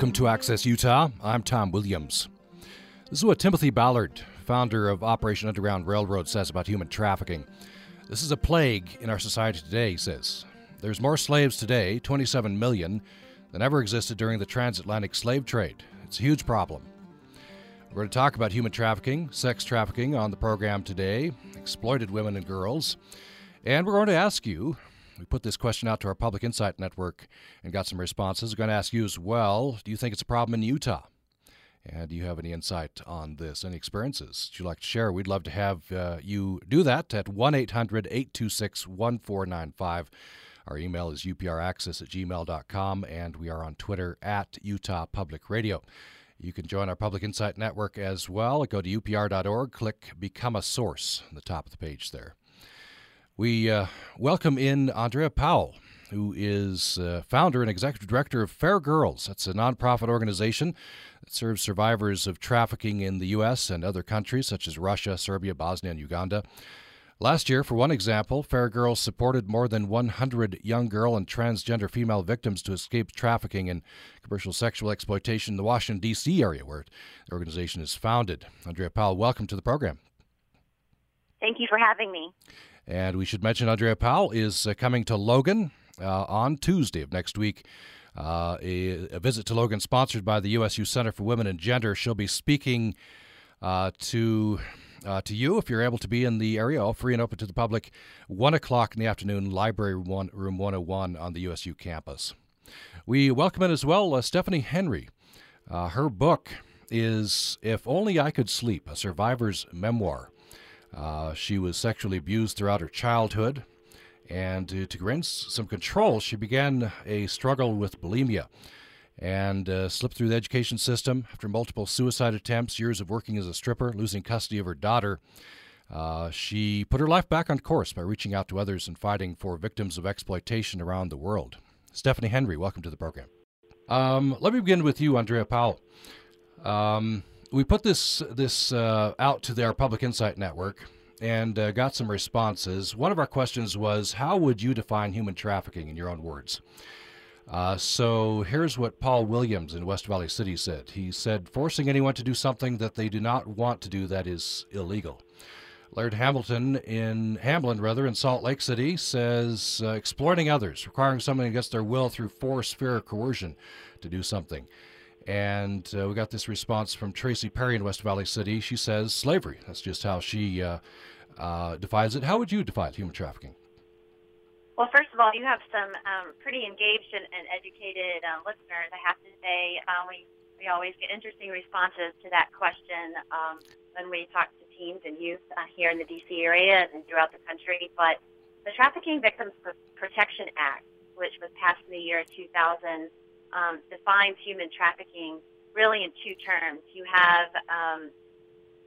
Welcome to Access Utah. I'm Tom Williams. This is what Timothy Ballard, founder of Operation Underground Railroad, says about human trafficking. This is a plague in our society today, he says. There's more slaves today, 27 million, than ever existed during the transatlantic slave trade. It's a huge problem. We're going to talk about human trafficking, sex trafficking on the program today, exploited women and girls, and we're going to ask you we put this question out to our Public Insight Network and got some responses. We're going to ask you as well do you think it's a problem in Utah? And do you have any insight on this, any experiences you'd like to share? We'd love to have uh, you do that at 1 800 826 1495. Our email is upraccess at gmail.com, and we are on Twitter at Utah Public Radio. You can join our Public Insight Network as well. Go to upr.org, click Become a Source on the top of the page there. We uh, welcome in Andrea Powell, who is uh, founder and executive director of Fair Girls. That's a nonprofit organization that serves survivors of trafficking in the U.S. and other countries such as Russia, Serbia, Bosnia, and Uganda. Last year, for one example, Fair Girls supported more than 100 young girl and transgender female victims to escape trafficking and commercial sexual exploitation in the Washington, D.C. area where the organization is founded. Andrea Powell, welcome to the program. Thank you for having me. And we should mention Andrea Powell is uh, coming to Logan uh, on Tuesday of next week. Uh, a, a, visit to Logan sponsored by the USU Center for Women and Gender. She'll be speaking uh, to uh, to you if you're able to be in the area, all free and open to the public. One o'clock in the afternoon, Library one, Room 101 on the USU campus. We welcome in as well uh, Stephanie Henry. her book is "If Only I Could Sleep: A Survivor's Memoir." Uh, she was sexually abused throughout her childhood, and to, to gain some control, she began a struggle with bulimia and uh, slipped through the education system after multiple suicide attempts, years of working as a stripper, losing custody of her daughter. Uh, she put her life back on course by reaching out to others and fighting for victims of exploitation around the world. Stephanie Henry, welcome to the program. Um, let me begin with you, Andrea Powell. Um, we put this this uh, out to our Public Insight Network and uh, got some responses. One of our questions was, "How would you define human trafficking in your own words?" Uh, so here's what Paul Williams in West Valley City said. He said, "Forcing anyone to do something that they do not want to do that is illegal." Laird Hamilton in Hamblin, rather in Salt Lake City, says uh, exploiting others, requiring someone against their will through force, fear, or coercion to do something. And uh, we got this response from Tracy Perry in West Valley City. She says slavery. That's just how she uh, uh, defines it. How would you define human trafficking? Well, first of all, you have some um, pretty engaged and, and educated uh, listeners. I have to say, uh, we we always get interesting responses to that question um, when we talk to teens and youth uh, here in the D.C. area and throughout the country. But the Trafficking Victims Protection Act, which was passed in the year 2000 um, defines human trafficking really in two terms. You have um,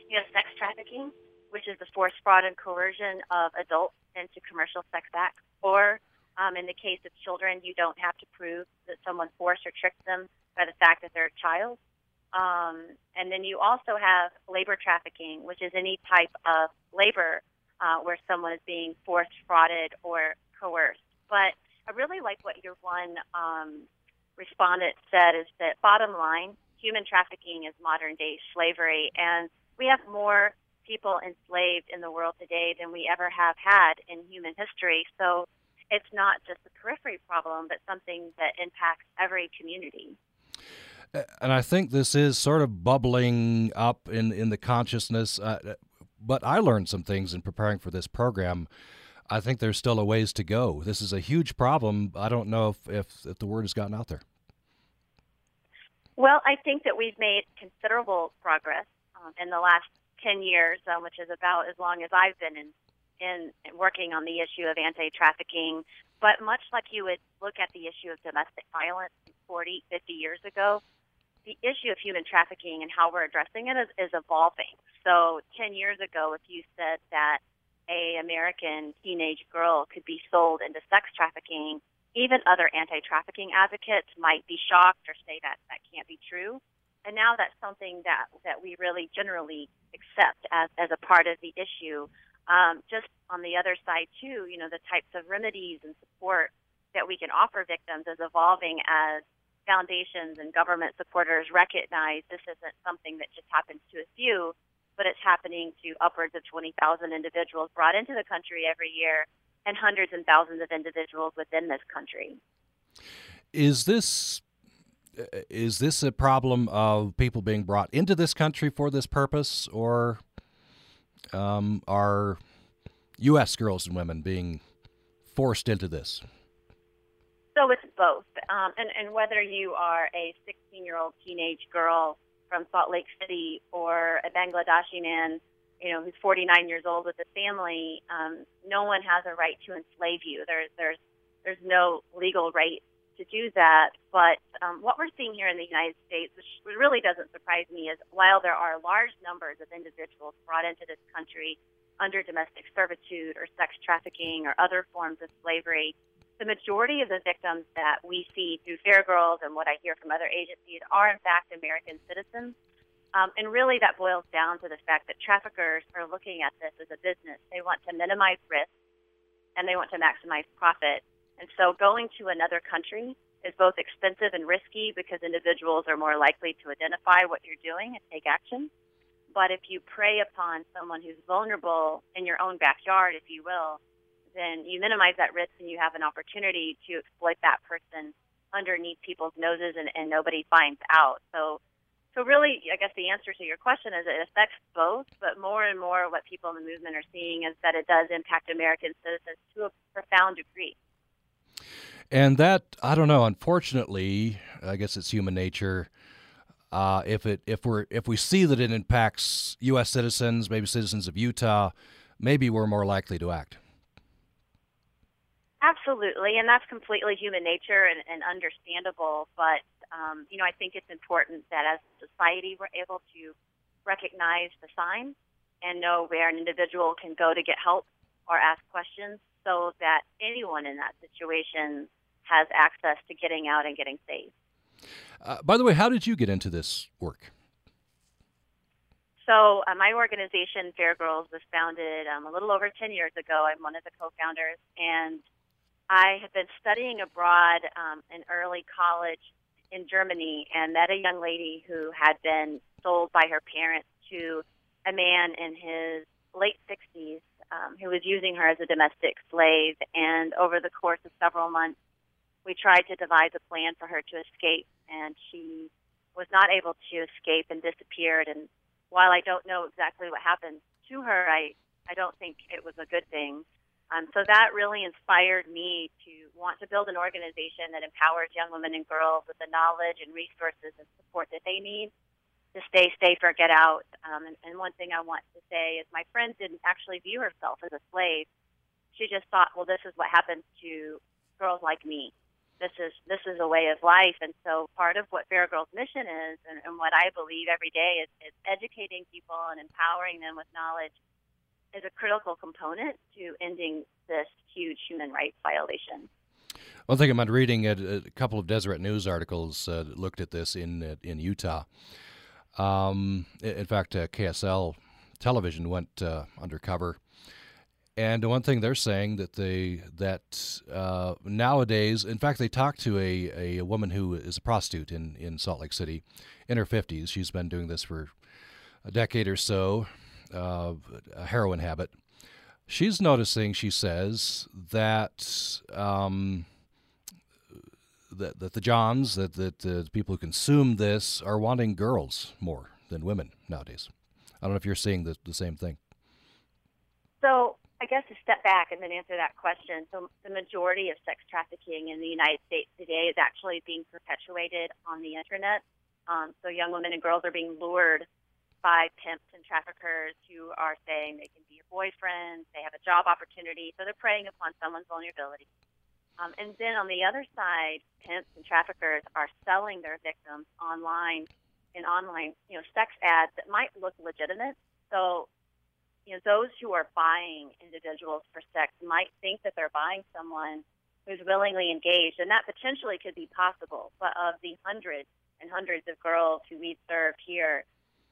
you have sex trafficking, which is the force, fraud, and coercion of adults into commercial sex acts, or um, in the case of children, you don't have to prove that someone forced or tricked them by the fact that they're a child. Um, and then you also have labor trafficking, which is any type of labor uh, where someone is being forced, frauded, or coerced. But I really like what your one um, respondent said is that bottom line, human trafficking is modern day slavery, and we have more people enslaved in the world today than we ever have had in human history. So it's not just a periphery problem, but something that impacts every community. And I think this is sort of bubbling up in, in the consciousness. Uh, but I learned some things in preparing for this program. I think there's still a ways to go. This is a huge problem. I don't know if, if, if the word has gotten out there. Well, I think that we've made considerable progress um, in the last 10 years, um, which is about as long as I've been in, in, in working on the issue of anti trafficking. But much like you would look at the issue of domestic violence 40, 50 years ago, the issue of human trafficking and how we're addressing it is, is evolving. So 10 years ago, if you said that a American teenage girl could be sold into sex trafficking, even other anti-trafficking advocates might be shocked or say that that can't be true. And now that's something that that we really generally accept as as a part of the issue. Um, just on the other side too, you know, the types of remedies and support that we can offer victims is evolving as foundations and government supporters recognize this isn't something that just happens to a few, but it's happening to upwards of 20,000 individuals brought into the country every year and hundreds and thousands of individuals within this country. Is this is this a problem of people being brought into this country for this purpose, or um, are U.S. girls and women being forced into this? So it's both. Um, and, and whether you are a 16 year old teenage girl from Salt Lake City or a Bangladeshi man, you know, who's 49 years old with a family, um, no one has a right to enslave you. There's, there's, there's no legal right to do that. But um, what we're seeing here in the United States, which really doesn't surprise me, is while there are large numbers of individuals brought into this country under domestic servitude or sex trafficking or other forms of slavery, the majority of the victims that we see through Fair Girls and what I hear from other agencies are, in fact, American citizens. Um, and really, that boils down to the fact that traffickers are looking at this as a business. They want to minimize risk and they want to maximize profit. And so, going to another country is both expensive and risky because individuals are more likely to identify what you're doing and take action. But if you prey upon someone who's vulnerable in your own backyard, if you will, then you minimize that risk and you have an opportunity to exploit that person underneath people's noses and, and nobody finds out. So, so really, I guess the answer to your question is it affects both, but more and more what people in the movement are seeing is that it does impact American citizens to a profound degree. And that I don't know. Unfortunately, I guess it's human nature. Uh, if it if we're if we see that it impacts U.S. citizens, maybe citizens of Utah, maybe we're more likely to act. Absolutely, and that's completely human nature and, and understandable. But um, you know, I think it's important that as a society we're able to recognize the signs and know where an individual can go to get help or ask questions, so that anyone in that situation has access to getting out and getting safe. Uh, by the way, how did you get into this work? So, uh, my organization, Fair Girls, was founded um, a little over 10 years ago. I'm one of the co founders, and I had been studying abroad um, in early college in Germany and met a young lady who had been sold by her parents to a man in his late 60s um, who was using her as a domestic slave. And over the course of several months, we tried to devise a plan for her to escape, and she was not able to escape and disappeared. And while I don't know exactly what happened to her, I, I don't think it was a good thing. Um, so that really inspired me to want to build an organization that empowers young women and girls with the knowledge and resources and support that they need to stay safe or get out. Um, and, and one thing I want to say is my friend didn't actually view herself as a slave. She just thought, well, this is what happens to girls like me. This is this is a way of life, and so part of what Fair Girls' mission is, and, and what I believe every day is, is educating people and empowering them with knowledge is a critical component to ending this huge human rights violation. One thing I'm reading a, a couple of Deseret News articles uh, looked at this in uh, in Utah. Um, in fact, uh, KSL television went uh, undercover, and one thing they're saying that they that uh, nowadays, in fact, they talked to a, a woman who is a prostitute in, in Salt Lake City, in her 50s. She's been doing this for a decade or so, uh, a heroin habit. She's noticing, she says, that um, that, that the Johns, that, that the people who consume this are wanting girls more than women nowadays. I don't know if you're seeing the, the same thing. So I guess to step back and then answer that question. So the majority of sex trafficking in the United States today is actually being perpetuated on the internet. Um, so young women and girls are being lured by pimps and traffickers who are saying they can be your boyfriend, they have a job opportunity, so they're preying upon someone's vulnerability. Um, and then on the other side, pimps and traffickers are selling their victims online in online, you know, sex ads that might look legitimate. So, you know, those who are buying individuals for sex might think that they're buying someone who's willingly engaged, and that potentially could be possible. But of the hundreds and hundreds of girls who we serve here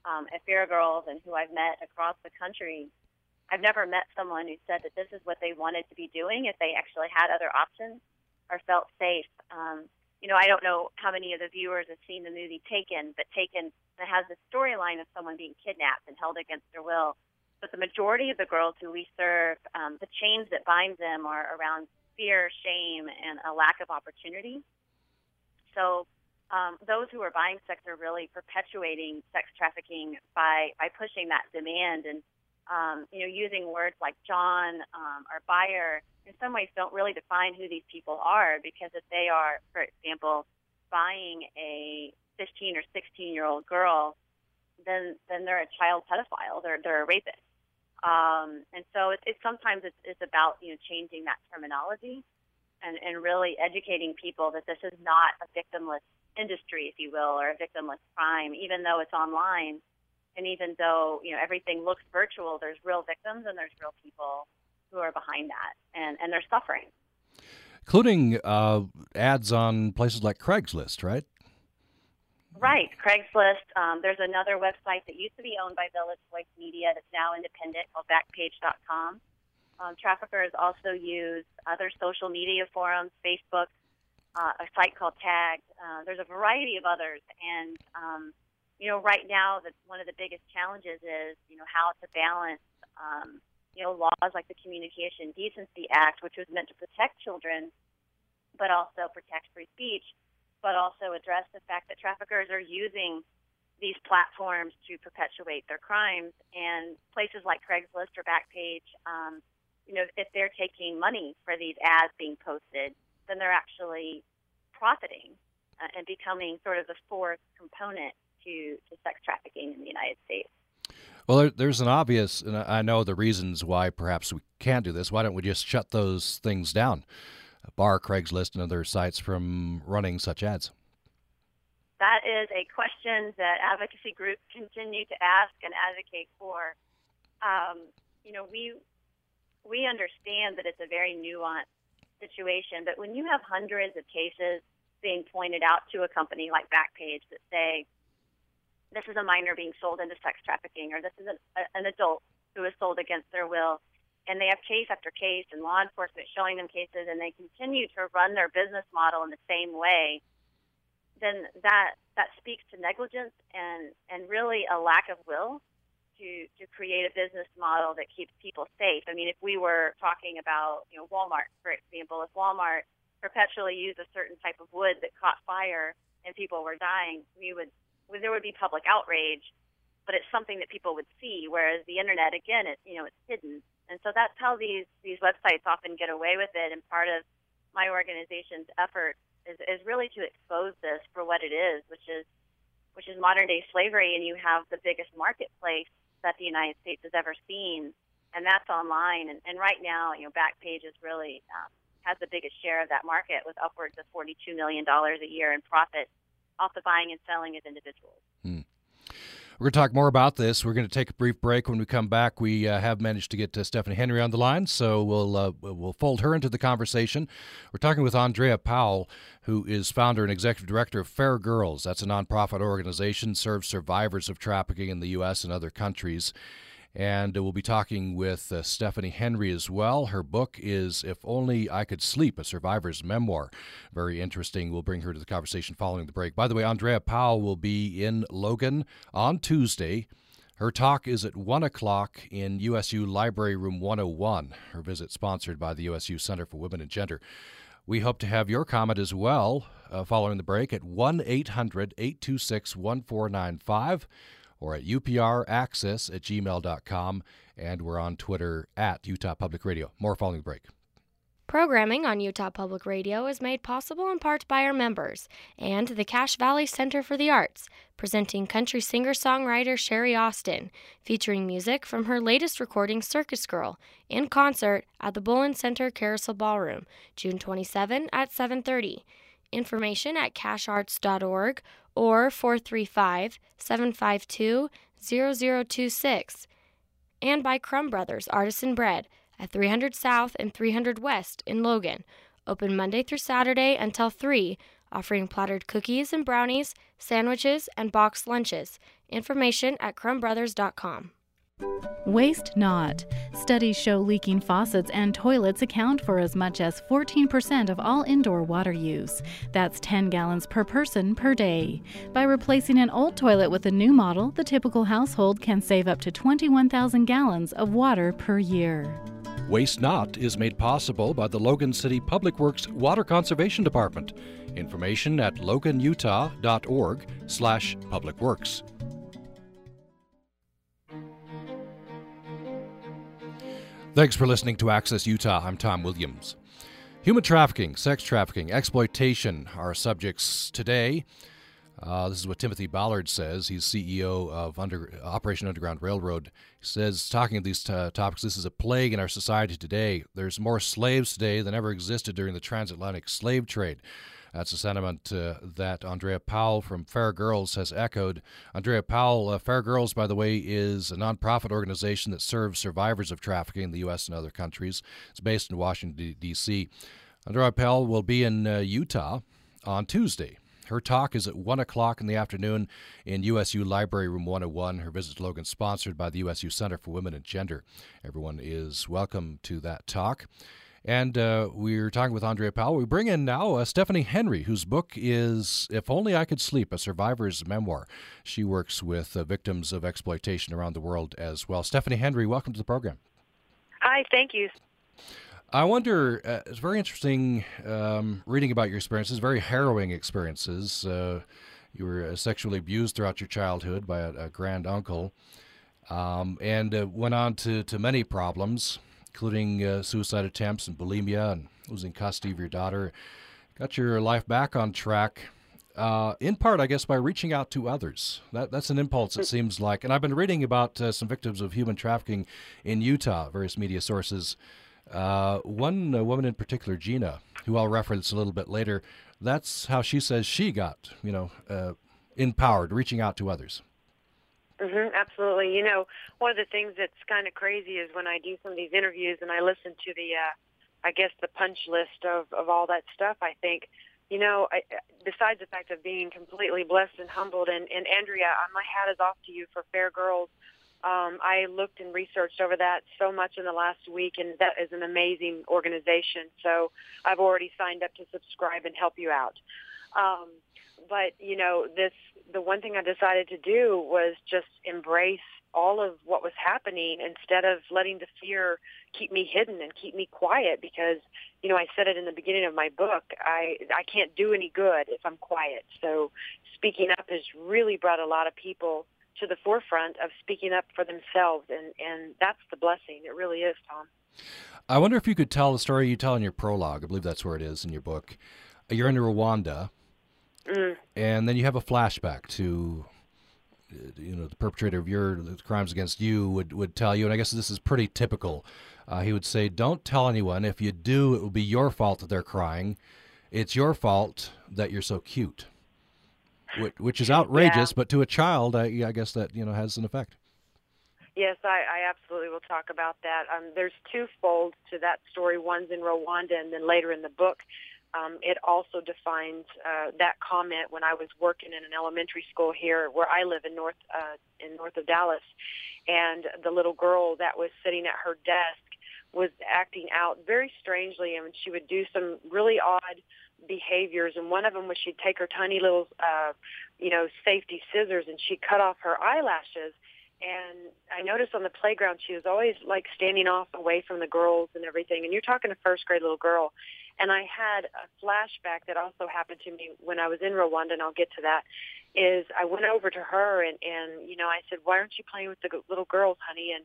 um, at Fair Girls and who I've met across the country, I've never met someone who said that this is what they wanted to be doing if they actually had other options or felt safe. Um, you know, I don't know how many of the viewers have seen the movie Taken, but Taken has the storyline of someone being kidnapped and held against their will. But the majority of the girls who we serve, um, the chains that bind them are around fear, shame, and a lack of opportunity. So um, those who are buying sex are really perpetuating sex trafficking by by pushing that demand and um, you know using words like John um, or buyer in some ways don't really define who these people are because if they are, for example, buying a 15 or 16 year old girl, then then they're a child pedophile. They're they're a rapist. Um, and so it's, it's sometimes it's, it's about you know changing that terminology and, and really educating people that this is not a victimless industry, if you will, or a victimless crime, even though it's online. And even though you know everything looks virtual, there's real victims and there's real people who are behind that, and and they're suffering. Including uh, ads on places like Craigslist, right? Right, Craigslist. Um, there's another website that used to be owned by Village Voice Media that's now independent called Backpage.com. Um, traffickers also use other social media forums, Facebook, uh, a site called Tagged. Uh, there's a variety of others, and um, you know, right now, the, one of the biggest challenges is you know how to balance um, you know laws like the Communication Decency Act, which was meant to protect children, but also protect free speech, but also address the fact that traffickers are using these platforms to perpetuate their crimes, and places like Craigslist or Backpage. Um, you know, if they're taking money for these ads being posted, then they're actually profiting uh, and becoming sort of the fourth component to, to sex trafficking in the United States. Well, there, there's an obvious, and I know the reasons why perhaps we can't do this. Why don't we just shut those things down? Bar Craigslist and other sites from running such ads? That is a question that advocacy groups continue to ask and advocate for. Um, you know, we we understand that it's a very nuanced situation, but when you have hundreds of cases being pointed out to a company like Backpage that say, this is a minor being sold into sex trafficking, or this is an, an adult who is sold against their will, and they have case after case and law enforcement showing them cases, and they continue to run their business model in the same way, then that that speaks to negligence and and really a lack of will to to create a business model that keeps people safe. I mean, if we were talking about you know Walmart, for example, if Walmart perpetually used a certain type of wood that caught fire and people were dying, we would there would be public outrage, but it's something that people would see. Whereas the internet, again, it you know it's hidden, and so that's how these these websites often get away with it. And part of my organization's effort is, is really to expose this for what it is, which is which is modern day slavery, and you have the biggest marketplace that the United States has ever seen, and that's online. And, and right now, you know, Backpage is really um, has the biggest share of that market with upwards of $42 million a year in profit off the buying and selling as individuals. Hmm. We're going to talk more about this. We're going to take a brief break. When we come back, we uh, have managed to get uh, Stephanie Henry on the line, so we'll uh, we'll fold her into the conversation. We're talking with Andrea Powell, who is founder and executive director of Fair Girls. That's a nonprofit organization serves survivors of trafficking in the U.S. and other countries. And we'll be talking with uh, Stephanie Henry as well. Her book is If Only I Could Sleep, a survivor's memoir. Very interesting. We'll bring her to the conversation following the break. By the way, Andrea Powell will be in Logan on Tuesday. Her talk is at 1 o'clock in USU Library Room 101. Her visit sponsored by the USU Center for Women and Gender. We hope to have your comment as well uh, following the break at 1 800 826 1495 or at upraccess at gmail.com. And we're on Twitter at Utah Public Radio. More following the break. Programming on Utah Public Radio is made possible in part by our members and the Cache Valley Center for the Arts, presenting country singer songwriter Sherry Austin, featuring music from her latest recording, Circus Girl, in concert at the Bullen Center Carousel Ballroom, June 27 at 7:30. Information at cachearts.org or 435 752 0026. And by Crumb Brothers Artisan Bread at 300 South and 300 West in Logan. Open Monday through Saturday until 3, offering plattered cookies and brownies, sandwiches, and boxed lunches. Information at crumbbrothers.com. Waste not. Studies show leaking faucets and toilets account for as much as 14% of all indoor water use. That's 10 gallons per person per day. By replacing an old toilet with a new model, the typical household can save up to 21,000 gallons of water per year. Waste Not is made possible by the Logan City Public Works Water Conservation Department. Information at loganutah.org slash publicworks. Thanks for listening to Access Utah. I'm Tom Williams. Human trafficking, sex trafficking, exploitation are subjects today. Uh, this is what Timothy Ballard says. He's CEO of Under, Operation Underground Railroad. He says, talking of these t- topics, this is a plague in our society today. There's more slaves today than ever existed during the transatlantic slave trade. That's a sentiment uh, that Andrea Powell from Fair Girls has echoed. Andrea Powell, uh, Fair Girls, by the way, is a nonprofit organization that serves survivors of trafficking in the U.S. and other countries. It's based in Washington, D.C. Andrea Powell will be in uh, Utah on Tuesday. Her talk is at 1 o'clock in the afternoon in USU Library Room 101. Her visit to Logan sponsored by the USU Center for Women and Gender. Everyone is welcome to that talk. And uh, we're talking with Andrea Powell. We bring in now uh, Stephanie Henry, whose book is If Only I Could Sleep, a survivor's memoir. She works with uh, victims of exploitation around the world as well. Stephanie Henry, welcome to the program. Hi, thank you. I wonder, uh, it's very interesting um, reading about your experiences, very harrowing experiences. Uh, you were uh, sexually abused throughout your childhood by a, a grand uncle um, and went on to, to many problems including uh, suicide attempts and bulimia and losing custody of your daughter. Got your life back on track. Uh, in part, I guess, by reaching out to others. That, that's an impulse, it seems like. And I've been reading about uh, some victims of human trafficking in Utah, various media sources. Uh, one uh, woman in particular, Gina, who I'll reference a little bit later, that's how she says she got, you know, uh, empowered, reaching out to others. Mm-hmm, absolutely. You know, one of the things that's kind of crazy is when I do some of these interviews and I listen to the, uh, I guess, the punch list of, of all that stuff, I think, you know, I, besides the fact of being completely blessed and humbled, and, and Andrea, my hat is off to you for Fair Girls. Um, I looked and researched over that so much in the last week, and that is an amazing organization. So I've already signed up to subscribe and help you out. Um, but you know, this the one thing I decided to do was just embrace all of what was happening instead of letting the fear keep me hidden and keep me quiet because you know I said it in the beginning of my book I I can't do any good if I'm quiet. So speaking up has really brought a lot of people to the forefront of speaking up for themselves and and that's the blessing. It really is Tom. I wonder if you could tell the story you tell in your prologue. I believe that's where it is in your book. You're in Rwanda Mm. And then you have a flashback to you know the perpetrator of your crimes against you would would tell you and i guess this is pretty typical. Uh, he would say don't tell anyone. If you do it will be your fault that they're crying. It's your fault that you're so cute. Which, which is outrageous yeah. but to a child I, I, guess that you know has an effect. Yes i, I absolutely will talk about that. Um, there's two folds to that story. One's in rwanda and then later in the book um, it also defines uh, that comment when I was working in an elementary school here where I live in north uh, in north of Dallas, and the little girl that was sitting at her desk was acting out very strangely, and she would do some really odd behaviors. And one of them was she'd take her tiny little, uh, you know, safety scissors and she'd cut off her eyelashes. And I noticed on the playground she was always like standing off away from the girls and everything. And you're talking a first grade little girl. And I had a flashback that also happened to me when I was in Rwanda, and I'll get to that. Is I went over to her and and you know I said, why aren't you playing with the little girls, honey? And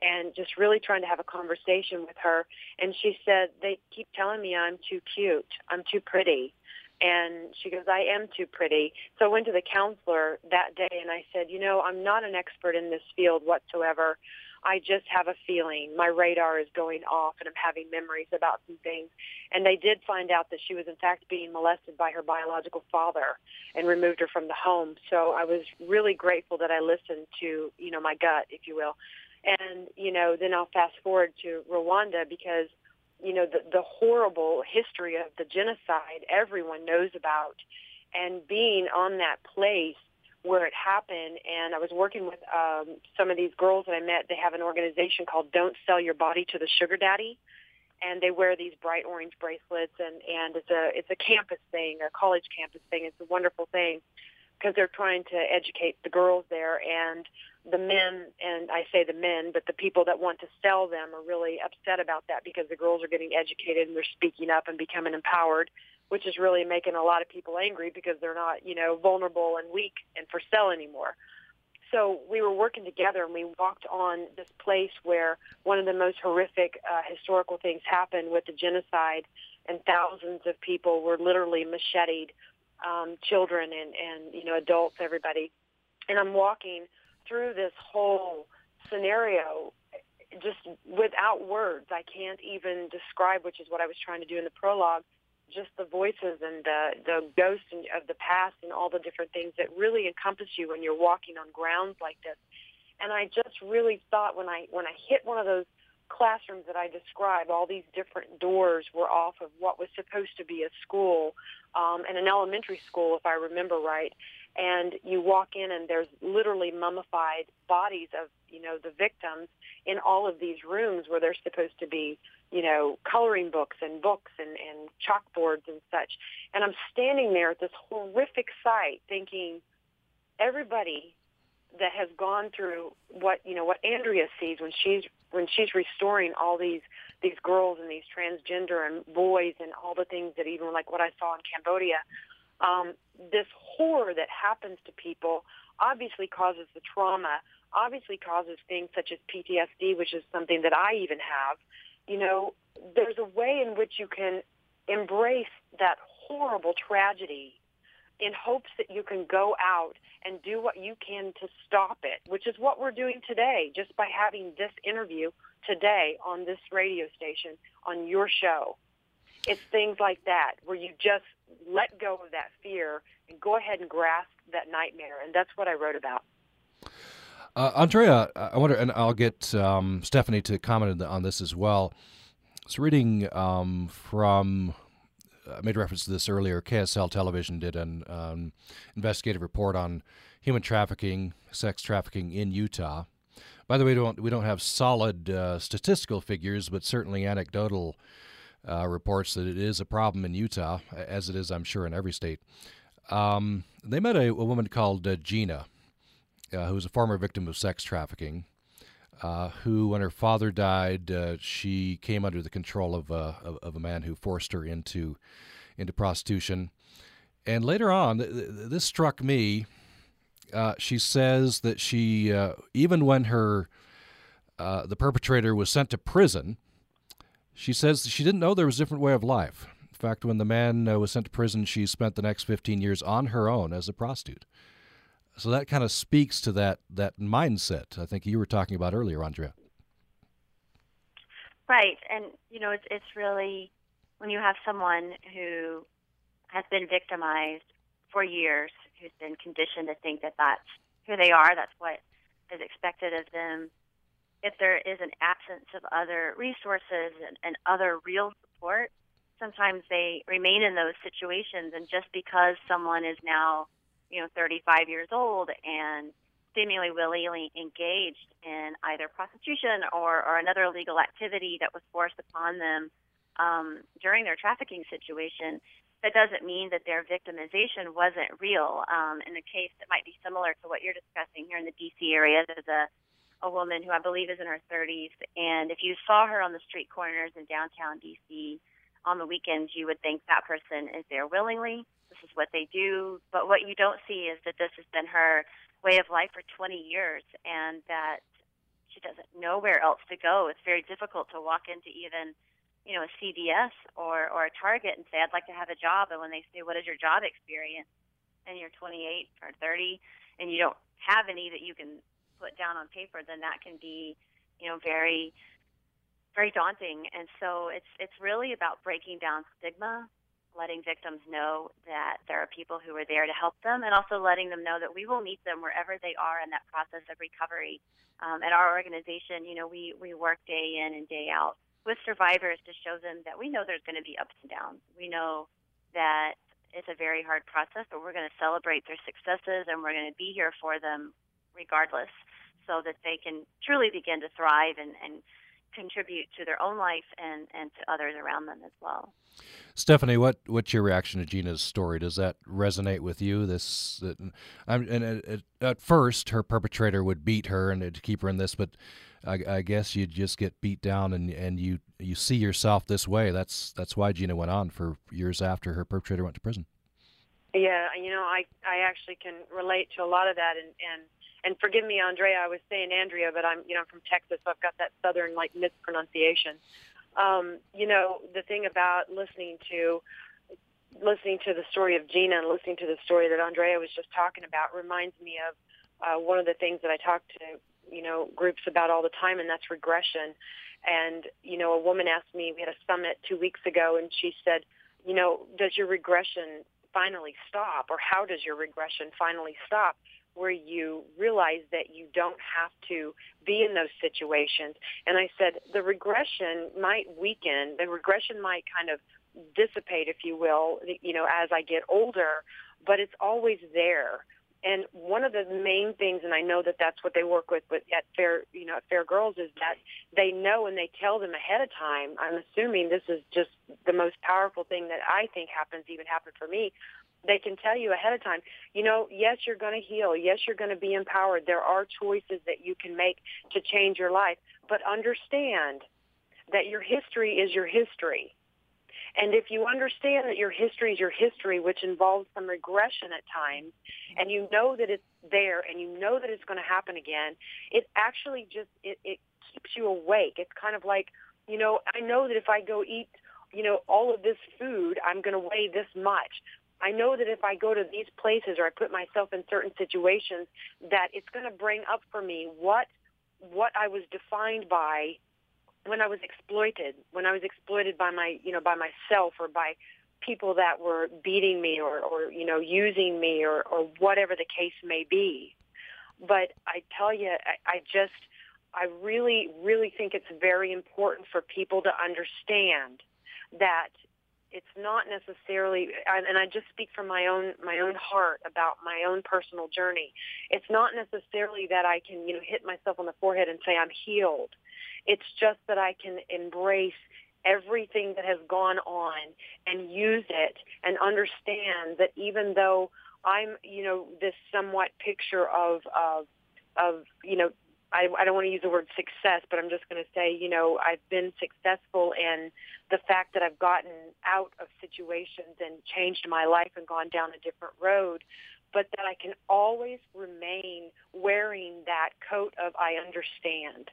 and just really trying to have a conversation with her. And she said, they keep telling me I'm too cute, I'm too pretty. And she goes, I am too pretty. So I went to the counselor that day and I said, you know, I'm not an expert in this field whatsoever. I just have a feeling my radar is going off and I'm having memories about some things. And they did find out that she was in fact being molested by her biological father and removed her from the home. So I was really grateful that I listened to, you know, my gut, if you will. And, you know, then I'll fast forward to Rwanda because, you know, the, the horrible history of the genocide everyone knows about. And being on that place where it happened, and I was working with um, some of these girls that I met. They have an organization called Don't Sell Your Body to the Sugar Daddy, and they wear these bright orange bracelets, and and it's a it's a campus thing, a college campus thing. It's a wonderful thing because they're trying to educate the girls there and the men and I say the men, but the people that want to sell them are really upset about that because the girls are getting educated and they're speaking up and becoming empowered, which is really making a lot of people angry because they're not, you know, vulnerable and weak and for sale anymore. So we were working together and we walked on this place where one of the most horrific uh, historical things happened with the genocide and thousands of people were literally macheted um, children and, and you know adults, everybody. And I'm walking through this whole scenario just without words. I can't even describe, which is what I was trying to do in the prologue. Just the voices and the the ghosts of the past and all the different things that really encompass you when you're walking on grounds like this. And I just really thought when I when I hit one of those classrooms that I described, all these different doors were off of what was supposed to be a school um, and an elementary school, if I remember right. And you walk in, and there's literally mummified bodies of you know the victims in all of these rooms where they're supposed to be you know coloring books and books and, and chalkboards and such. And I'm standing there at this horrific sight, thinking everybody that has gone through what you know what Andrea sees when she's when she's restoring all these these girls and these transgender and boys and all the things that even like what I saw in Cambodia, um, this horror that happens to people obviously causes the trauma, obviously causes things such as PTSD, which is something that I even have. You know, there's a way in which you can embrace that horrible tragedy in hopes that you can go out and do what you can to stop it, which is what we're doing today just by having this interview today on this radio station, on your show. It's things like that where you just let go of that fear and go ahead and grasp that nightmare. And that's what I wrote about. Uh, Andrea, I wonder, and I'll get um, Stephanie to comment on this as well. Was reading um, from I made reference to this earlier. KSL Television did an um, investigative report on human trafficking, sex trafficking in Utah. By the way, we don't we don't have solid uh, statistical figures, but certainly anecdotal uh, reports that it is a problem in Utah, as it is, I'm sure, in every state. Um, they met a, a woman called uh, Gina, uh, who was a former victim of sex trafficking uh, who, when her father died, uh, she came under the control of, uh, of, of, a man who forced her into, into prostitution. And later on, th- th- this struck me. She says that she, even when her the perpetrator was sent to prison, she says she didn't know there was a different way of life. In fact, when the man uh, was sent to prison, she spent the next 15 years on her own as a prostitute. So that kind of speaks to that that mindset. I think you were talking about earlier, Andrea. Right, and you know, it's it's really when you have someone who has been victimized for years, who's been conditioned to think that that's who they are, that's what is expected of them. If there is an absence of other resources and, and other real support, sometimes they remain in those situations, and just because someone is now you know, 35 years old and seemingly willingly engaged in either prostitution or, or another illegal activity that was forced upon them um, during their trafficking situation, that doesn't mean that their victimization wasn't real. Um, in a case that might be similar to what you're discussing here in the D.C. area, there's a, a woman who I believe is in her 30s, and if you saw her on the street corners in downtown D.C. on the weekends, you would think that person is there willingly this is what they do. But what you don't see is that this has been her way of life for 20 years and that she doesn't know where else to go. It's very difficult to walk into even, you know, a CVS or, or a Target and say, I'd like to have a job. And when they say, what is your job experience? And you're 28 or 30 and you don't have any that you can put down on paper, then that can be, you know, very, very daunting. And so it's, it's really about breaking down stigma letting victims know that there are people who are there to help them, and also letting them know that we will meet them wherever they are in that process of recovery. Um, at our organization, you know, we, we work day in and day out with survivors to show them that we know there's going to be ups and downs. We know that it's a very hard process, but we're going to celebrate their successes and we're going to be here for them regardless so that they can truly begin to thrive and, and contribute to their own life and, and to others around them as well. Stephanie, what what's your reaction to Gina's story? Does that resonate with you? This, I'm, and at, at, first, her perpetrator would beat her and to keep her in this, but I, I, guess you just get beat down and and you you see yourself this way. That's that's why Gina went on for years after her perpetrator went to prison. Yeah, you know, I I actually can relate to a lot of that, and and and forgive me, Andrea. I was saying Andrea, but I'm you know from Texas, so I've got that southern like mispronunciation. Um, you know, the thing about listening to listening to the story of Gina and listening to the story that Andrea was just talking about reminds me of uh, one of the things that I talk to you know groups about all the time, and that's regression. And you know, a woman asked me. We had a summit two weeks ago, and she said, you know, does your regression finally stop, or how does your regression finally stop? Where you realize that you don't have to be in those situations. And I said the regression might weaken, the regression might kind of dissipate, if you will, you know, as I get older, but it's always there. And one of the main things, and I know that that's what they work with, but at Fair, you know, at Fair Girls, is that they know and they tell them ahead of time. I'm assuming this is just the most powerful thing that I think happens, even happened for me they can tell you ahead of time, you know, yes, you're going to heal. Yes, you're going to be empowered. There are choices that you can make to change your life. But understand that your history is your history. And if you understand that your history is your history, which involves some regression at times, and you know that it's there and you know that it's going to happen again, it actually just, it, it keeps you awake. It's kind of like, you know, I know that if I go eat you know, all of this food, I'm going to weigh this much. I know that if I go to these places or I put myself in certain situations, that it's going to bring up for me what what I was defined by when I was exploited, when I was exploited by my, you know, by myself or by people that were beating me or, or you know, using me or, or whatever the case may be. But I tell you, I, I just, I really, really think it's very important for people to understand that it's not necessarily and I just speak from my own my own heart about my own personal journey. It's not necessarily that I can, you know, hit myself on the forehead and say I'm healed. It's just that I can embrace everything that has gone on and use it and understand that even though I'm, you know, this somewhat picture of of of, you know, I, I don't want to use the word success, but I'm just going to say, you know, I've been successful in the fact that I've gotten out of situations and changed my life and gone down a different road, but that I can always remain wearing that coat of I understand.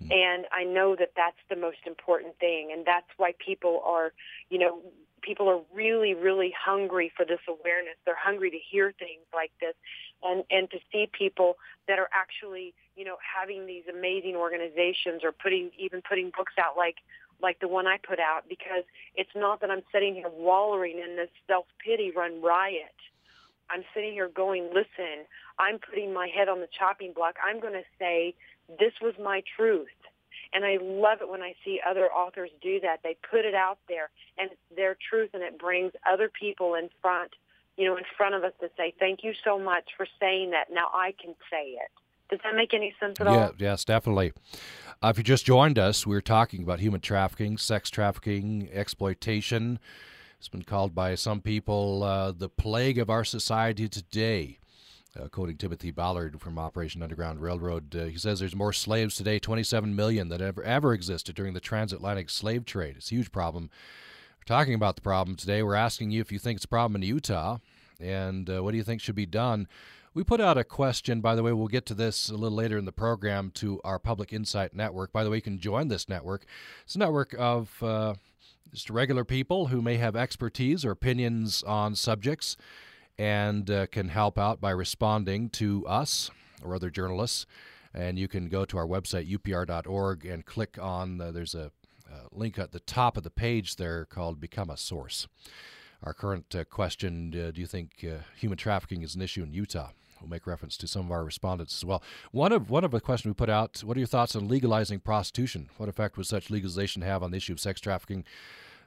Hmm. And I know that that's the most important thing. And that's why people are, you know, people are really, really hungry for this awareness. They're hungry to hear things like this and, and to see people that are actually, you know, having these amazing organizations or putting, even putting books out like, like the one I put out because it's not that I'm sitting here wallowing in this self-pity run riot. I'm sitting here going, listen, I'm putting my head on the chopping block. I'm going to say, this was my truth. And I love it when I see other authors do that. They put it out there and it's their truth and it brings other people in front, you know, in front of us to say, thank you so much for saying that. Now I can say it. Does that make any sense at yeah, all? Yes, definitely. Uh, if you just joined us, we're talking about human trafficking, sex trafficking, exploitation. It's been called by some people uh, the plague of our society today. Uh, quoting Timothy Ballard from Operation Underground Railroad, uh, he says there's more slaves today, 27 million, than ever ever existed during the transatlantic slave trade. It's a huge problem. We're talking about the problem today. We're asking you if you think it's a problem in Utah, and uh, what do you think should be done we put out a question, by the way, we'll get to this a little later in the program, to our Public Insight Network. By the way, you can join this network. It's a network of uh, just regular people who may have expertise or opinions on subjects and uh, can help out by responding to us or other journalists. And you can go to our website, upr.org, and click on, there's a link at the top of the page there called Become a Source. Our current uh, question uh, Do you think uh, human trafficking is an issue in Utah? We'll make reference to some of our respondents as well. One of one of the questions we put out: What are your thoughts on legalizing prostitution? What effect would such legalization have on the issue of sex trafficking?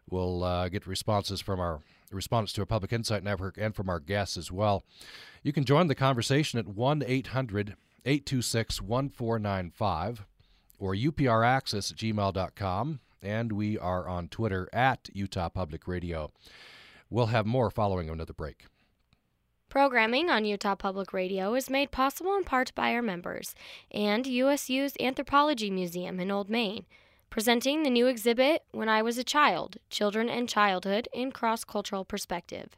We'll uh, get responses from our respondents to our Public Insight Network and from our guests as well. You can join the conversation at 1 800 826 1495 or upraccess at gmail.com. And we are on Twitter at Utah Public Radio. We'll have more following another break. Programming on Utah Public Radio is made possible in part by our members and USU's Anthropology Museum in Old Main, presenting the new exhibit When I Was a Child Children and Childhood in Cross Cultural Perspective,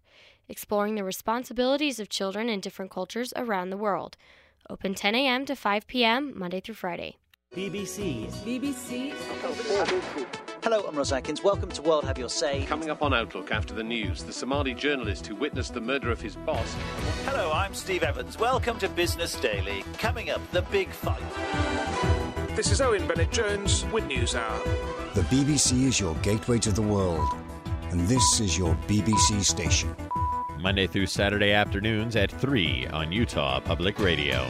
exploring the responsibilities of children in different cultures around the world. Open 10 a.m. to 5 p.m., Monday through Friday. BBC. BBC. Hello, I'm Ross Atkins. Welcome to World Have Your Say. Coming up on Outlook after the news, the Somali journalist who witnessed the murder of his boss. Hello, I'm Steve Evans. Welcome to Business Daily. Coming up, the big fight. This is Owen Bennett Jones with News Hour. The BBC is your gateway to the world, and this is your BBC station. Monday through Saturday afternoons at 3 on Utah Public Radio.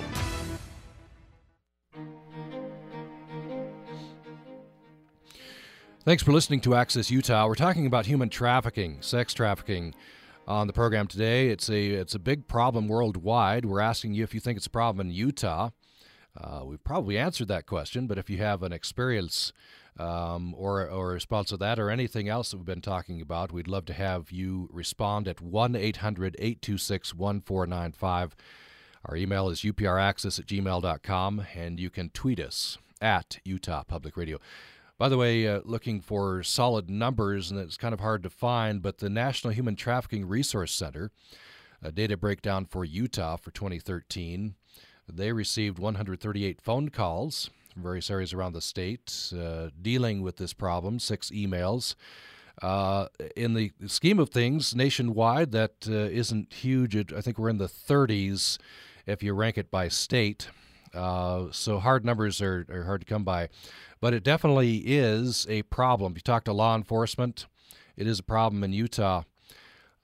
Thanks for listening to Access Utah. We're talking about human trafficking, sex trafficking on the program today. It's a it's a big problem worldwide. We're asking you if you think it's a problem in Utah. Uh, we've probably answered that question, but if you have an experience um, or or a response to that or anything else that we've been talking about, we'd love to have you respond at 1 800 826 1495. Our email is upraccess at gmail.com, and you can tweet us at Utah Public Radio. By the way, uh, looking for solid numbers, and it's kind of hard to find, but the National Human Trafficking Resource Center, a data breakdown for Utah for 2013, they received 138 phone calls from various areas around the state uh, dealing with this problem, six emails. Uh, in the scheme of things, nationwide, that uh, not huge. I think we're in the 30s if you rank it by state. Uh, so hard numbers are, are hard to come by but it definitely is a problem. If you talk to law enforcement, it is a problem in Utah.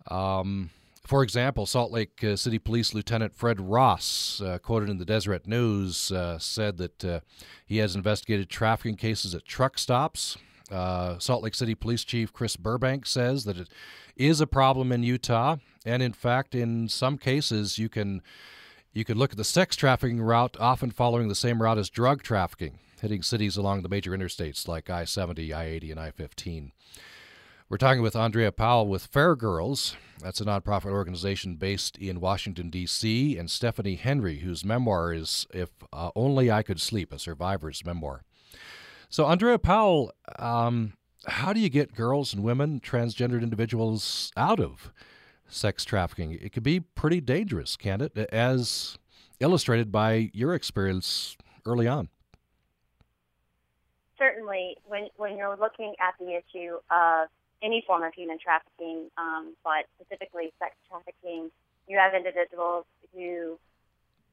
Um, for example, Salt Lake uh, City Police Lieutenant Fred Ross, uh, quoted in the Deseret News, uh, said that uh, he has investigated trafficking cases at truck stops. Uh, Salt Lake City Police Chief Chris Burbank says that it is a problem in Utah, and in fact, in some cases, you can you can look at the sex trafficking route, often following the same route as drug trafficking hitting cities along the major interstates like I 70, I 80, and I 15. We're talking with Andrea Powell with Fair Girls. That's a nonprofit organization based in Washington, D.C., and Stephanie Henry, whose memoir is If uh, Only I Could Sleep, a survivor's memoir. So, Andrea Powell, um, how do you get girls and women, transgendered individuals, out of sex trafficking? It could be pretty dangerous, can't it? As illustrated by your experience early on certainly when when you're looking at the issue of any form of human trafficking, um, but specifically sex trafficking, you have individuals who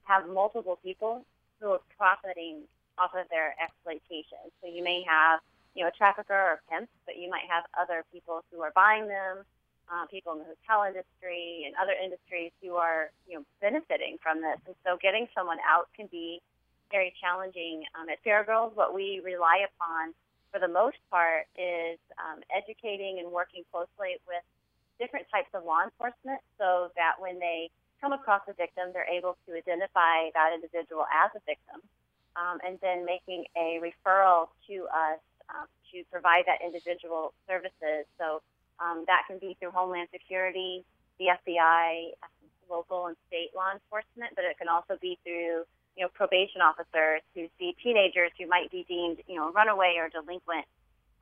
have multiple people who are profiting off of their exploitation. So you may have, you know, a trafficker or pimp, but you might have other people who are buying them, uh, people in the hotel industry and other industries who are, you know, benefiting from this. And so getting someone out can be very challenging. Um, at Fair Girls, what we rely upon for the most part is um, educating and working closely with different types of law enforcement so that when they come across a victim, they're able to identify that individual as a victim um, and then making a referral to us um, to provide that individual services. So um, that can be through Homeland Security, the FBI, local and state law enforcement, but it can also be through you know, probation officers who see teenagers who might be deemed, you know, runaway or delinquent.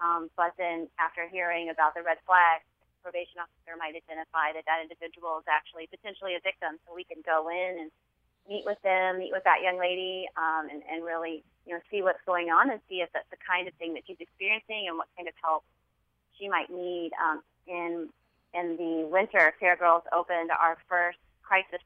Um, but then after hearing about the red flags, probation officer might identify that that individual is actually potentially a victim. So we can go in and meet with them, meet with that young lady, um, and, and really, you know, see what's going on and see if that's the kind of thing that she's experiencing and what kind of help she might need. Um, in in the winter, Fair Girls opened our first crisis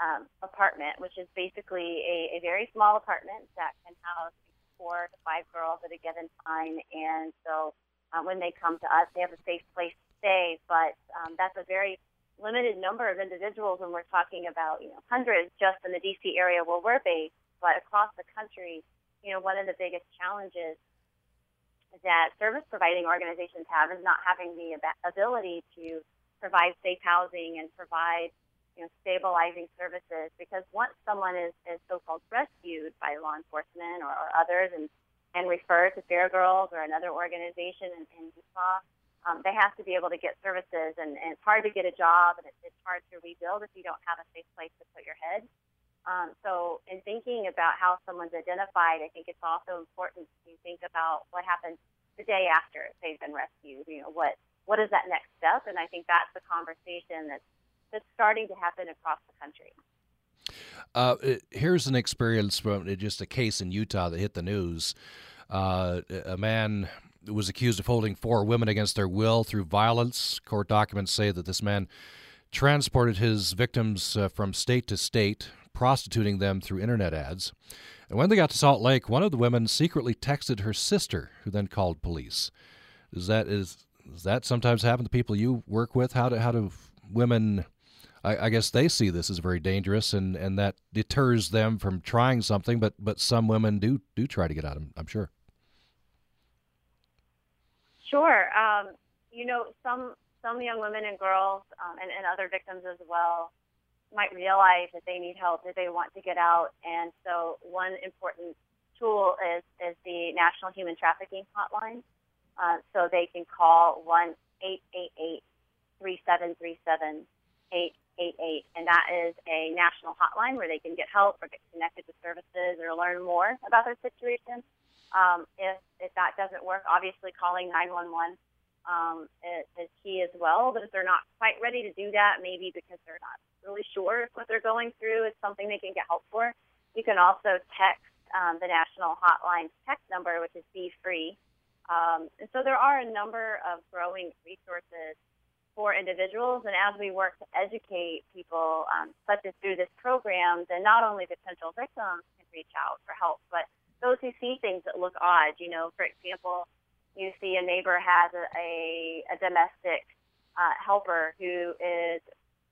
um, apartment, which is basically a, a very small apartment that can house four to five girls at a given time. And so uh, when they come to us, they have a safe place to stay. But um, that's a very limited number of individuals when we're talking about you know hundreds just in the DC area where we're based, but across the country, you know one of the biggest challenges that service providing organizations have is not having the ability to provide safe housing and provide you know, stabilizing services because once someone is, is so-called rescued by law enforcement or, or others and, and referred to Fair Girls or another organization in, in Utah, um, they have to be able to get services, and, and it's hard to get a job, and it's, it's hard to rebuild if you don't have a safe place to put your head. Um, so, in thinking about how someone's identified, I think it's also important to think about what happens the day after they've been rescued. You know, what what is that next step? And I think that's the conversation that's that's starting to happen across the country. Uh, here's an experience from just a case in Utah that hit the news. Uh, a man was accused of holding four women against their will through violence. Court documents say that this man transported his victims uh, from state to state, prostituting them through internet ads. And when they got to Salt Lake, one of the women secretly texted her sister, who then called police. Is that is does that sometimes happen to people you work with? How do how do women? I, I guess they see this as very dangerous, and, and that deters them from trying something. But but some women do do try to get out. I'm, I'm sure. Sure. Um, you know, some some young women and girls um, and, and other victims as well might realize that they need help, that they want to get out. And so, one important tool is, is the National Human Trafficking Hotline. Uh, so they can call 1 888 3737 888. And that is a national hotline where they can get help or get connected to services or learn more about their situation. Um, if, if that doesn't work, obviously calling 911 um, is, is key as well. But if they're not quite ready to do that, maybe because they're not really sure if what they're going through is something they can get help for, you can also text um, the national hotline text number, which is Be Free. Um, and so there are a number of growing resources for individuals. And as we work to educate people, um, such as through this program, then not only potential victims can reach out for help, but those who see things that look odd. You know, for example, you see a neighbor has a, a, a domestic uh, helper who is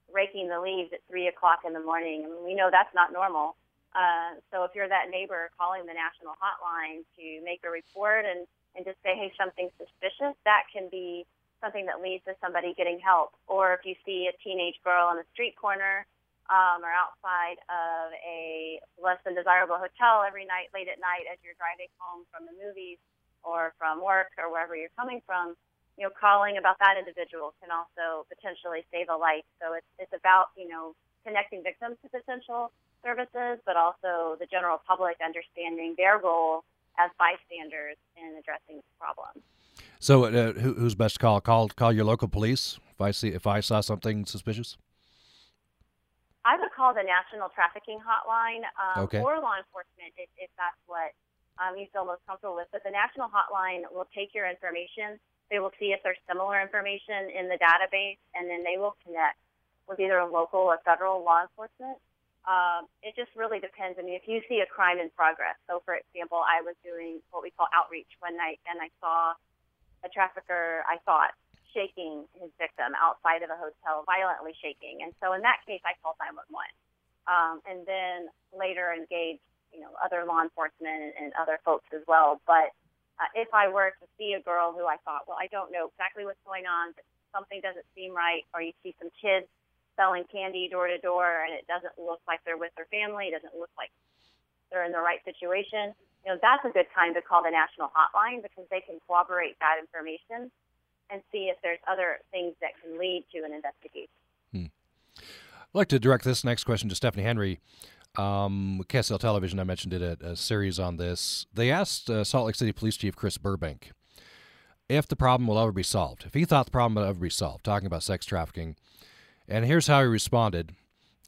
raking the leaves at three o'clock in the morning. I mean, we know that's not normal. Uh, so if you're that neighbor calling the national hotline to make a report and, and just say, hey, something's suspicious, that can be something that leads to somebody getting help. Or if you see a teenage girl on the street corner um, or outside of a less than desirable hotel every night, late at night, as you're driving home from the movies or from work or wherever you're coming from, you know, calling about that individual can also potentially save a life. So it's it's about you know connecting victims to potential services, but also the general public understanding their role as bystanders in addressing this problem. So, uh, who, who's best to call? Call call your local police if I see if I saw something suspicious. I would call the National Trafficking Hotline um, okay. or law enforcement if, if that's what um, you feel most comfortable with. But the National Hotline will take your information. They will see if there's similar information in the database, and then they will connect with either a local or federal law enforcement. Um, it just really depends. I mean, if you see a crime in progress, so for example, I was doing what we call outreach one night, and I saw a trafficker, I thought, shaking his victim outside of a hotel, violently shaking. And so in that case, I called 911. Um, and then later engaged, you know, other law enforcement and, other folks as well. But uh, if I were to see a girl who I thought, well, I don't know exactly what's going on, but something doesn't seem right, or you see some kids selling candy door to door and it doesn't look like they're with their family, it doesn't look like they're in the right situation, you know, that's a good time to call the national hotline because they can corroborate that information and see if there's other things that can lead to an investigation. Hmm. I'd like to direct this next question to Stephanie Henry. Um, KSL Television, I mentioned did a, a series on this. They asked uh, Salt Lake City Police Chief Chris Burbank if the problem will ever be solved, if he thought the problem will ever be solved, talking about sex trafficking. And here's how he responded.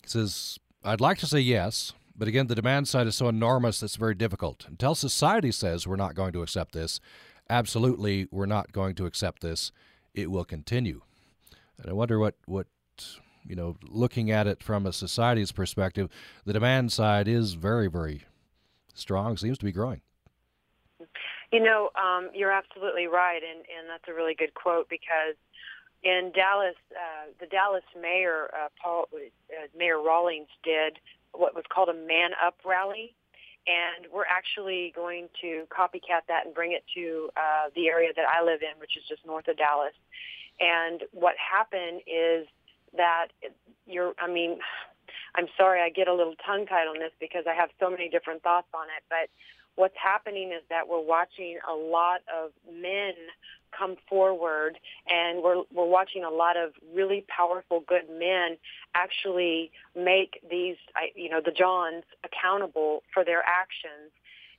He says, I'd like to say yes, but again, the demand side is so enormous that's very difficult. Until society says we're not going to accept this, absolutely we're not going to accept this. It will continue. And I wonder what, what you know, looking at it from a society's perspective, the demand side is very, very strong, seems to be growing. You know, um, you're absolutely right, and, and that's a really good quote because in Dallas, uh, the Dallas mayor, uh, Paul, uh, Mayor Rawlings, did what was called a Man Up rally, and we're actually going to copycat that and bring it to uh, the area that I live in, which is just north of Dallas. And what happened is that you're, I mean, I'm sorry I get a little tongue-tied on this because I have so many different thoughts on it, but what's happening is that we're watching a lot of men come forward and we're we're watching a lot of really powerful good men actually make these you know the johns accountable for their actions.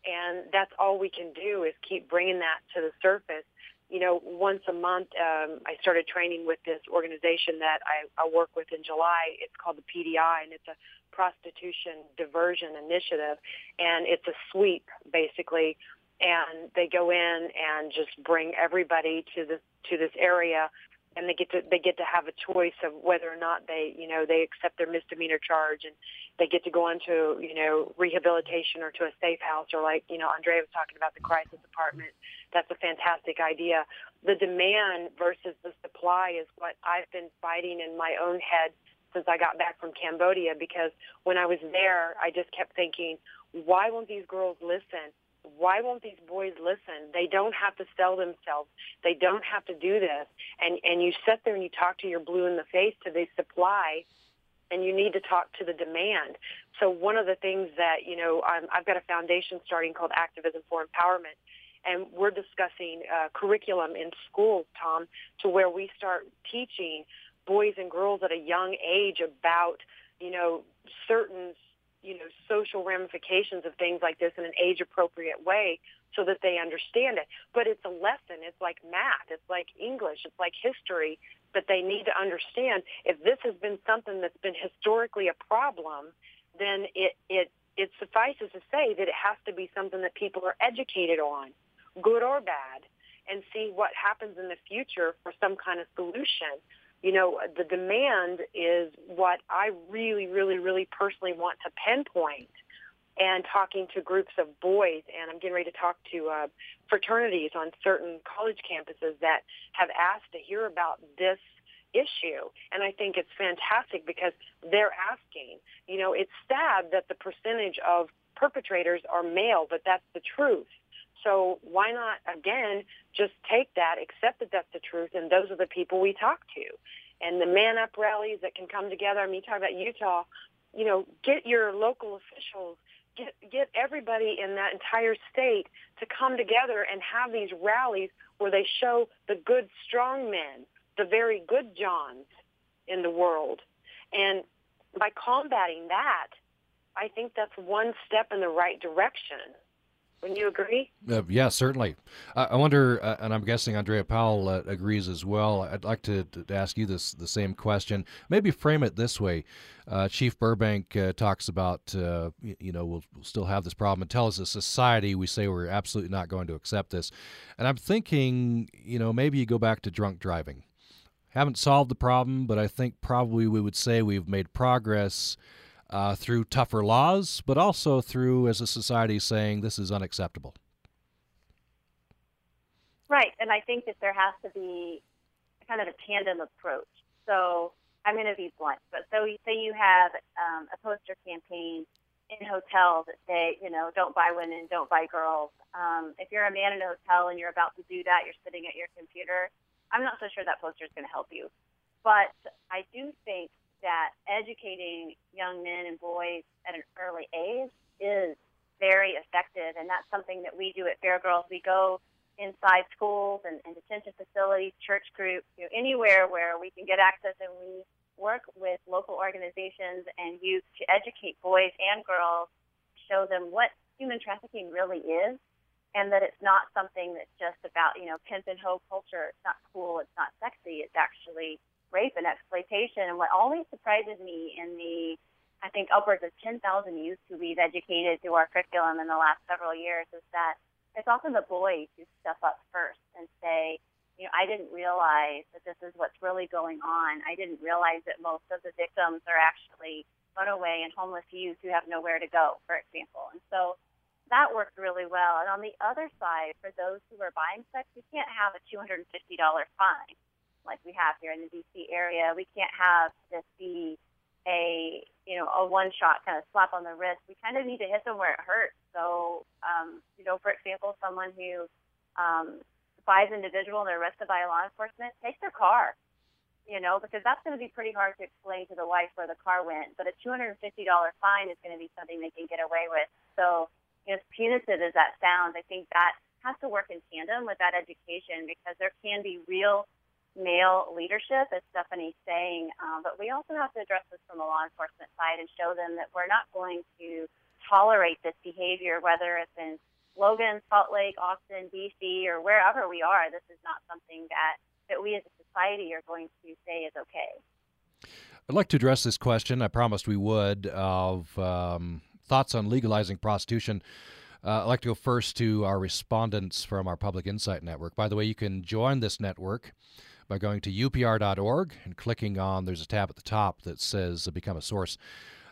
And that's all we can do is keep bringing that to the surface you know once a month um, i started training with this organization that I, I work with in july. It's called the pdi and it's a prostitution diversion initiative and it's a sweep basically. And they go in and just bring everybody to this to this area and they get to they get to have a choice of whether or not they you know they accept their misdemeanor charge and they get to go into you know rehabilitation or to a safe house or like you know Andrea was talking about the crisis apartment. That's a fantastic idea. The demand versus the supply is what I've been fighting in my own head since I got back from Cambodia because when I was there I just kept thinking why won't these girls listen why won't these boys listen? They don't have to sell themselves. They don't have to do this. And and you sit there and you talk to your blue in the face to the supply, and you need to talk to the demand. So one of the things that you know I'm, I've got a foundation starting called Activism for Empowerment, and we're discussing uh, curriculum in schools, Tom, to where we start teaching boys and girls at a young age about you know certain you know, social ramifications of things like this in an age appropriate way so that they understand it. But it's a lesson. It's like math. It's like English. It's like history that they need to understand. If this has been something that's been historically a problem, then it, it, it suffices to say that it has to be something that people are educated on, good or bad, and see what happens in the future for some kind of solution you know, the demand is what I really, really, really personally want to pinpoint. And talking to groups of boys, and I'm getting ready to talk to uh, fraternities on certain college campuses that have asked to hear about this issue. And I think it's fantastic because they're asking. You know, it's sad that the percentage of perpetrators are male, but that's the truth. So why not, again, just take that, accept that that's the truth, and those are the people we talk to. And the man up rallies that can come together. I mean, you talk about Utah, you know, get your local officials, get, get everybody in that entire state to come together and have these rallies where they show the good, strong men, the very good Johns in the world. And by combating that, I think that's one step in the right direction. Wouldn't you agree? Uh, yeah, certainly. Uh, I wonder, uh, and I'm guessing Andrea Powell uh, agrees as well. I'd like to, to, ask you this the same question. Maybe frame it this way: uh, Chief Burbank uh, talks about, you, you, know, we'll, we'll, still have this problem and tell us as society we say we're absolutely not going to accept this. And I'm thinking, you know, maybe you go back to drunk driving. Haven't solved the problem, but I think probably we would say we've made progress uh, through tougher laws, but also through, as a society, saying this is unacceptable. Right, and I think that there has to be kind of a tandem approach. So I'm going to be blunt, but so say you have um, a poster campaign in hotels that say, you know, don't buy women, don't buy girls. Um, if you're a man in a hotel and you're about to do that, you're sitting at your computer. I'm not so sure that poster is going to help you, but I do think that educating young men and boys at an early age is very effective, and that's something that we do at Fair Girls. We go inside schools and, and detention facilities, church groups, you know, anywhere where we can get access, and we work with local organizations and youth to educate boys and girls, show them what human trafficking really is, and that it's not something that's just about you know pimp and hoe culture. It's not cool. It's not sexy. It's actually rape and exploitation. And what always surprises me in the, I think, upwards of 10,000 youth who we've educated through our curriculum in the last several years is that it's often the boys who step up first and say, you know, I didn't realize that this is what's really going on. I didn't realize that most of the victims are actually runaway and homeless youth who have nowhere to go, for example. And so that works really well. And on the other side, for those who are buying sex, we can't have a $250 fine like we have here in the DC area. We can't have this be a you know a one shot kind of slap on the wrist. We kind of need to hit them where it hurts. So um, you know, for example, someone who um, buys individual and they're arrested by law enforcement, take their car. You know, because that's going to be pretty hard to explain to the wife where the car went. But a $250 fine is going to be something they can get away with. So, you know, as punitive as that sounds, I think that has to work in tandem with that education because there can be real male leadership, as Stephanie's saying, um, but we also have to address this from the law enforcement side and show them that we're not going to tolerate this behavior, whether it's in Logan, Salt Lake, Austin, DC, or wherever we are. This is not something that, that we as a society are going to say is okay. I'd like to address this question. I promised we would of um, thoughts on legalizing prostitution. Uh, I'd like to go first to our respondents from our Public Insight Network. By the way, you can join this network by going to upr.org and clicking on, there's a tab at the top that says uh, Become a Source.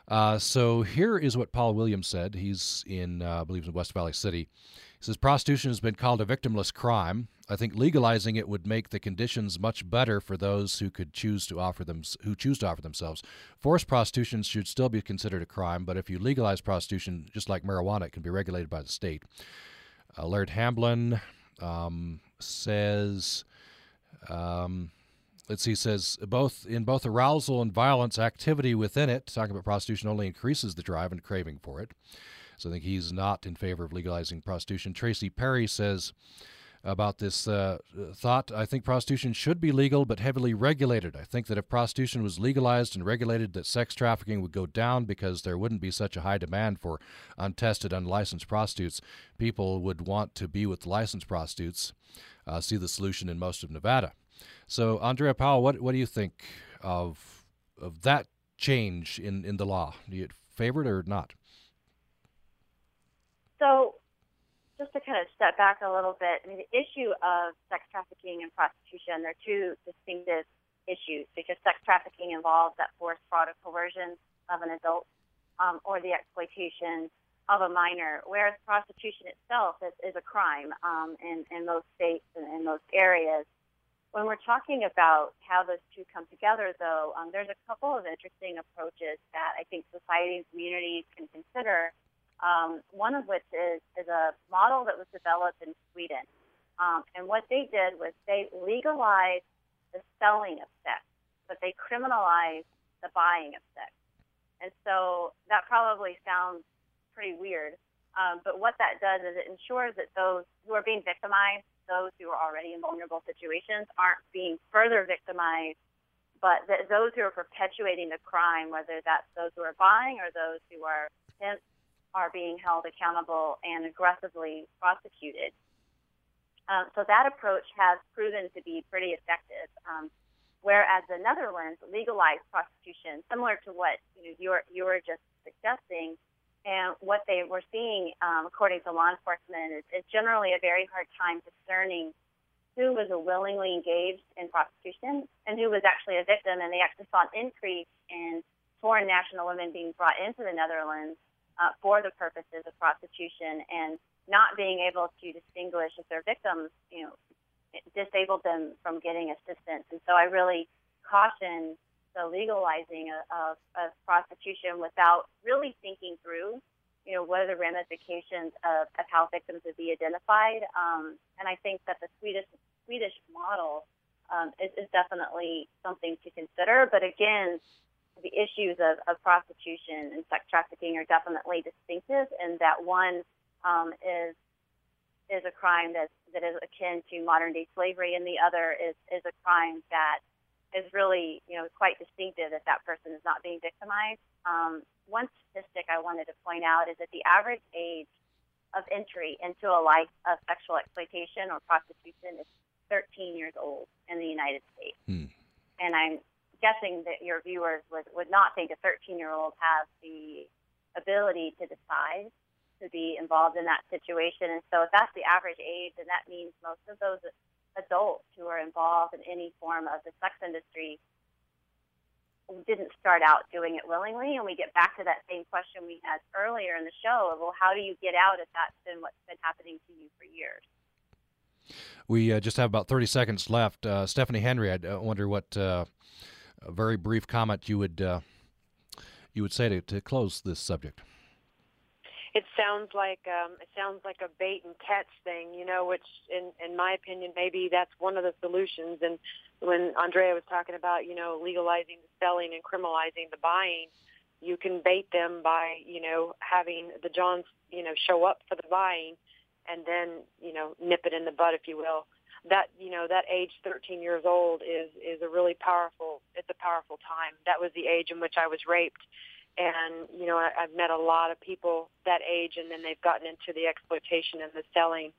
Uh, so here is what Paul Williams said. He's in, uh, I believe, in West Valley City. He says prostitution has been called a victimless crime. I think legalizing it would make the conditions much better for those who could choose to offer them who choose to offer themselves. Forced prostitution should still be considered a crime, but if you legalize prostitution, just like marijuana, it can be regulated by the state. Uh, Laird Hamblin um, says. Um, let's see, says both in both arousal and violence, activity within it, talking about prostitution, only increases the drive and craving for it. So I think he's not in favor of legalizing prostitution. Tracy Perry says about this uh, thought I think prostitution should be legal but heavily regulated. I think that if prostitution was legalized and regulated, that sex trafficking would go down because there wouldn't be such a high demand for untested, unlicensed prostitutes. People would want to be with licensed prostitutes. Uh, see the solution in most of Nevada. So, Andrea Powell, what what do you think of of that change in, in the law? Do you favor it or not? So, just to kind of step back a little bit, I mean, the issue of sex trafficking and prostitution, they're two distinctive issues because sex trafficking involves that forced fraud or coercion of an adult um, or the exploitation of a minor, whereas prostitution itself is, is a crime um, in, in most states and in most areas. When we're talking about how those two come together, though, um, there's a couple of interesting approaches that I think society and communities can consider. Um, one of which is, is a model that was developed in Sweden. Um, and what they did was they legalized the selling of sex, but they criminalized the buying of sex. And so that probably sounds pretty weird. Um, but what that does is it ensures that those who are being victimized those who are already in vulnerable situations aren't being further victimized, but that those who are perpetuating the crime, whether that's those who are buying or those who are pimps, are being held accountable and aggressively prosecuted. Um, so that approach has proven to be pretty effective. Um, whereas the Netherlands legalized prostitution, similar to what you know, you're, you were just suggesting, and what they were seeing, um, according to law enforcement, is, is generally a very hard time discerning who was willingly engaged in prostitution and who was actually a victim. And they actually saw an increase in foreign national women being brought into the Netherlands uh, for the purposes of prostitution and not being able to distinguish if they're victims, you know, disabled them from getting assistance. And so I really caution the legalizing of, of, prostitution without really thinking through, you know, what are the ramifications of, of how victims would be identified. Um, and I think that the Swedish Swedish model um, is, is definitely something to consider. But again, the issues of, of prostitution and sex trafficking are definitely distinctive, and that one um, is is a crime that that is akin to modern day slavery, and the other is is a crime that is really, you know, quite distinctive if that person is not being victimized. Um, one statistic I wanted to point out is that the average age of entry into a life of sexual exploitation or prostitution is 13 years old in the United States. Hmm. And I'm guessing that your viewers would, would not think a 13 year old has the ability to decide to be involved in that situation. And so if that's the average age, then that means most of those adults who are involved in any form of the sex industry didn't start out doing it willingly. And we get back to that same question we had earlier in the show of, well, how do you get out if that's been what's been happening to you for years? We uh, just have about 30 seconds left. Uh, Stephanie Henry, I wonder what uh, a very brief comment you would uh, you would say to, to close this subject. It sounds like um, it sounds like a bait and catch thing, you know. Which, in in my opinion, maybe that's one of the solutions. And when Andrea was talking about, you know, legalizing the selling and criminalizing the buying, you can bait them by, you know, having the Johns, you know, show up for the buying, and then, you know, nip it in the bud, if you will. That you know, that age 13 years old is is a really powerful. It's a powerful time. That was the age in which I was raped and you know I, I've met a lot of people that age, and then they've gotten into the exploitation and the selling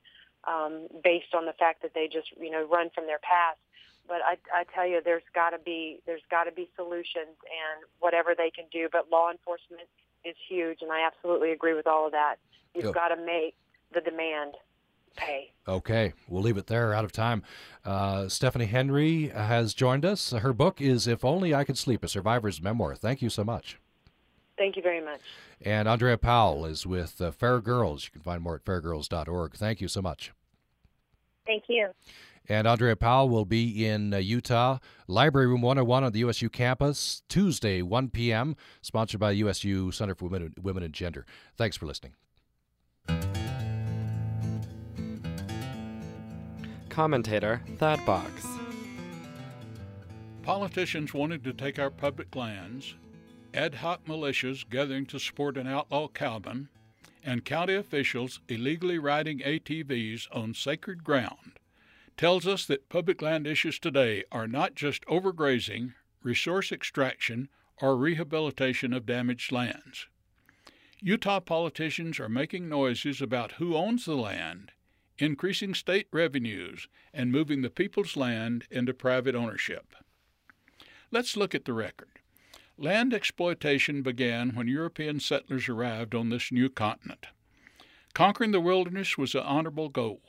um, based on the fact that they just you know run from their past. But I, I tell you, there's got to be there's got to be solutions and whatever they can do. But law enforcement is huge, and I absolutely agree with all of that. You've yep. got to make the demand pay. Okay, we'll leave it there. Out of time. Uh, Stephanie Henry has joined us. Her book is "If Only I Could Sleep: A Survivor's Memoir." Thank you so much. Thank you very much. And Andrea Powell is with uh, Fair Girls. You can find more at fairgirls.org. Thank you so much. Thank you. And Andrea Powell will be in uh, Utah, Library Room 101 on the USU campus, Tuesday, 1 p.m., sponsored by USU Center for Women, Women and Gender. Thanks for listening. Commentator Thad Box. Politicians wanting to take our public lands ad hoc militias gathering to support an outlaw cowman, and county officials illegally riding ATVs on sacred ground tells us that public land issues today are not just overgrazing, resource extraction, or rehabilitation of damaged lands. Utah politicians are making noises about who owns the land, increasing state revenues, and moving the people's land into private ownership. Let's look at the record. Land exploitation began when European settlers arrived on this new continent. Conquering the wilderness was an honorable goal.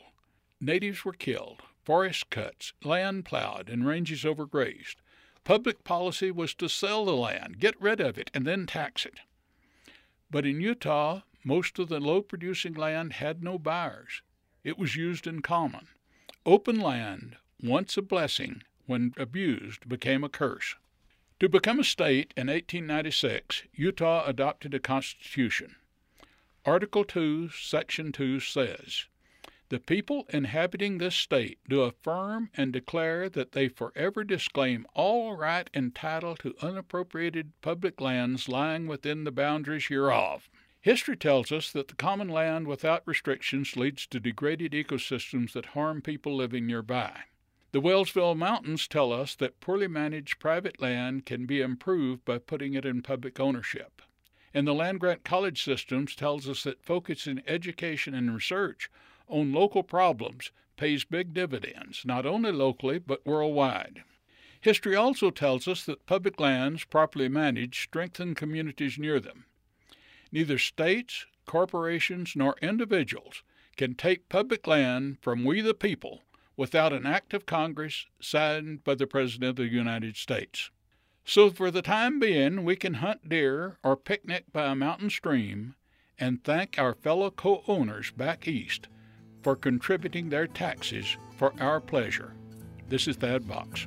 Natives were killed, forests cut, land plowed, and ranges overgrazed. Public policy was to sell the land, get rid of it, and then tax it. But in Utah, most of the low producing land had no buyers. It was used in common. Open land, once a blessing, when abused, became a curse. To become a state in 1896, Utah adopted a constitution. Article 2, Section 2 says, The people inhabiting this state do affirm and declare that they forever disclaim all right and title to unappropriated public lands lying within the boundaries hereof. History tells us that the common land without restrictions leads to degraded ecosystems that harm people living nearby. The Wellsville Mountains tell us that poorly managed private land can be improved by putting it in public ownership. And the land grant college systems tells us that focusing education and research on local problems pays big dividends, not only locally but worldwide. History also tells us that public lands, properly managed, strengthen communities near them. Neither states, corporations, nor individuals can take public land from we the people without an act of Congress signed by the President of the United States. So, for the time being, we can hunt deer or picnic by a mountain stream and thank our fellow co owners back east for contributing their taxes for our pleasure. This is Thad Box.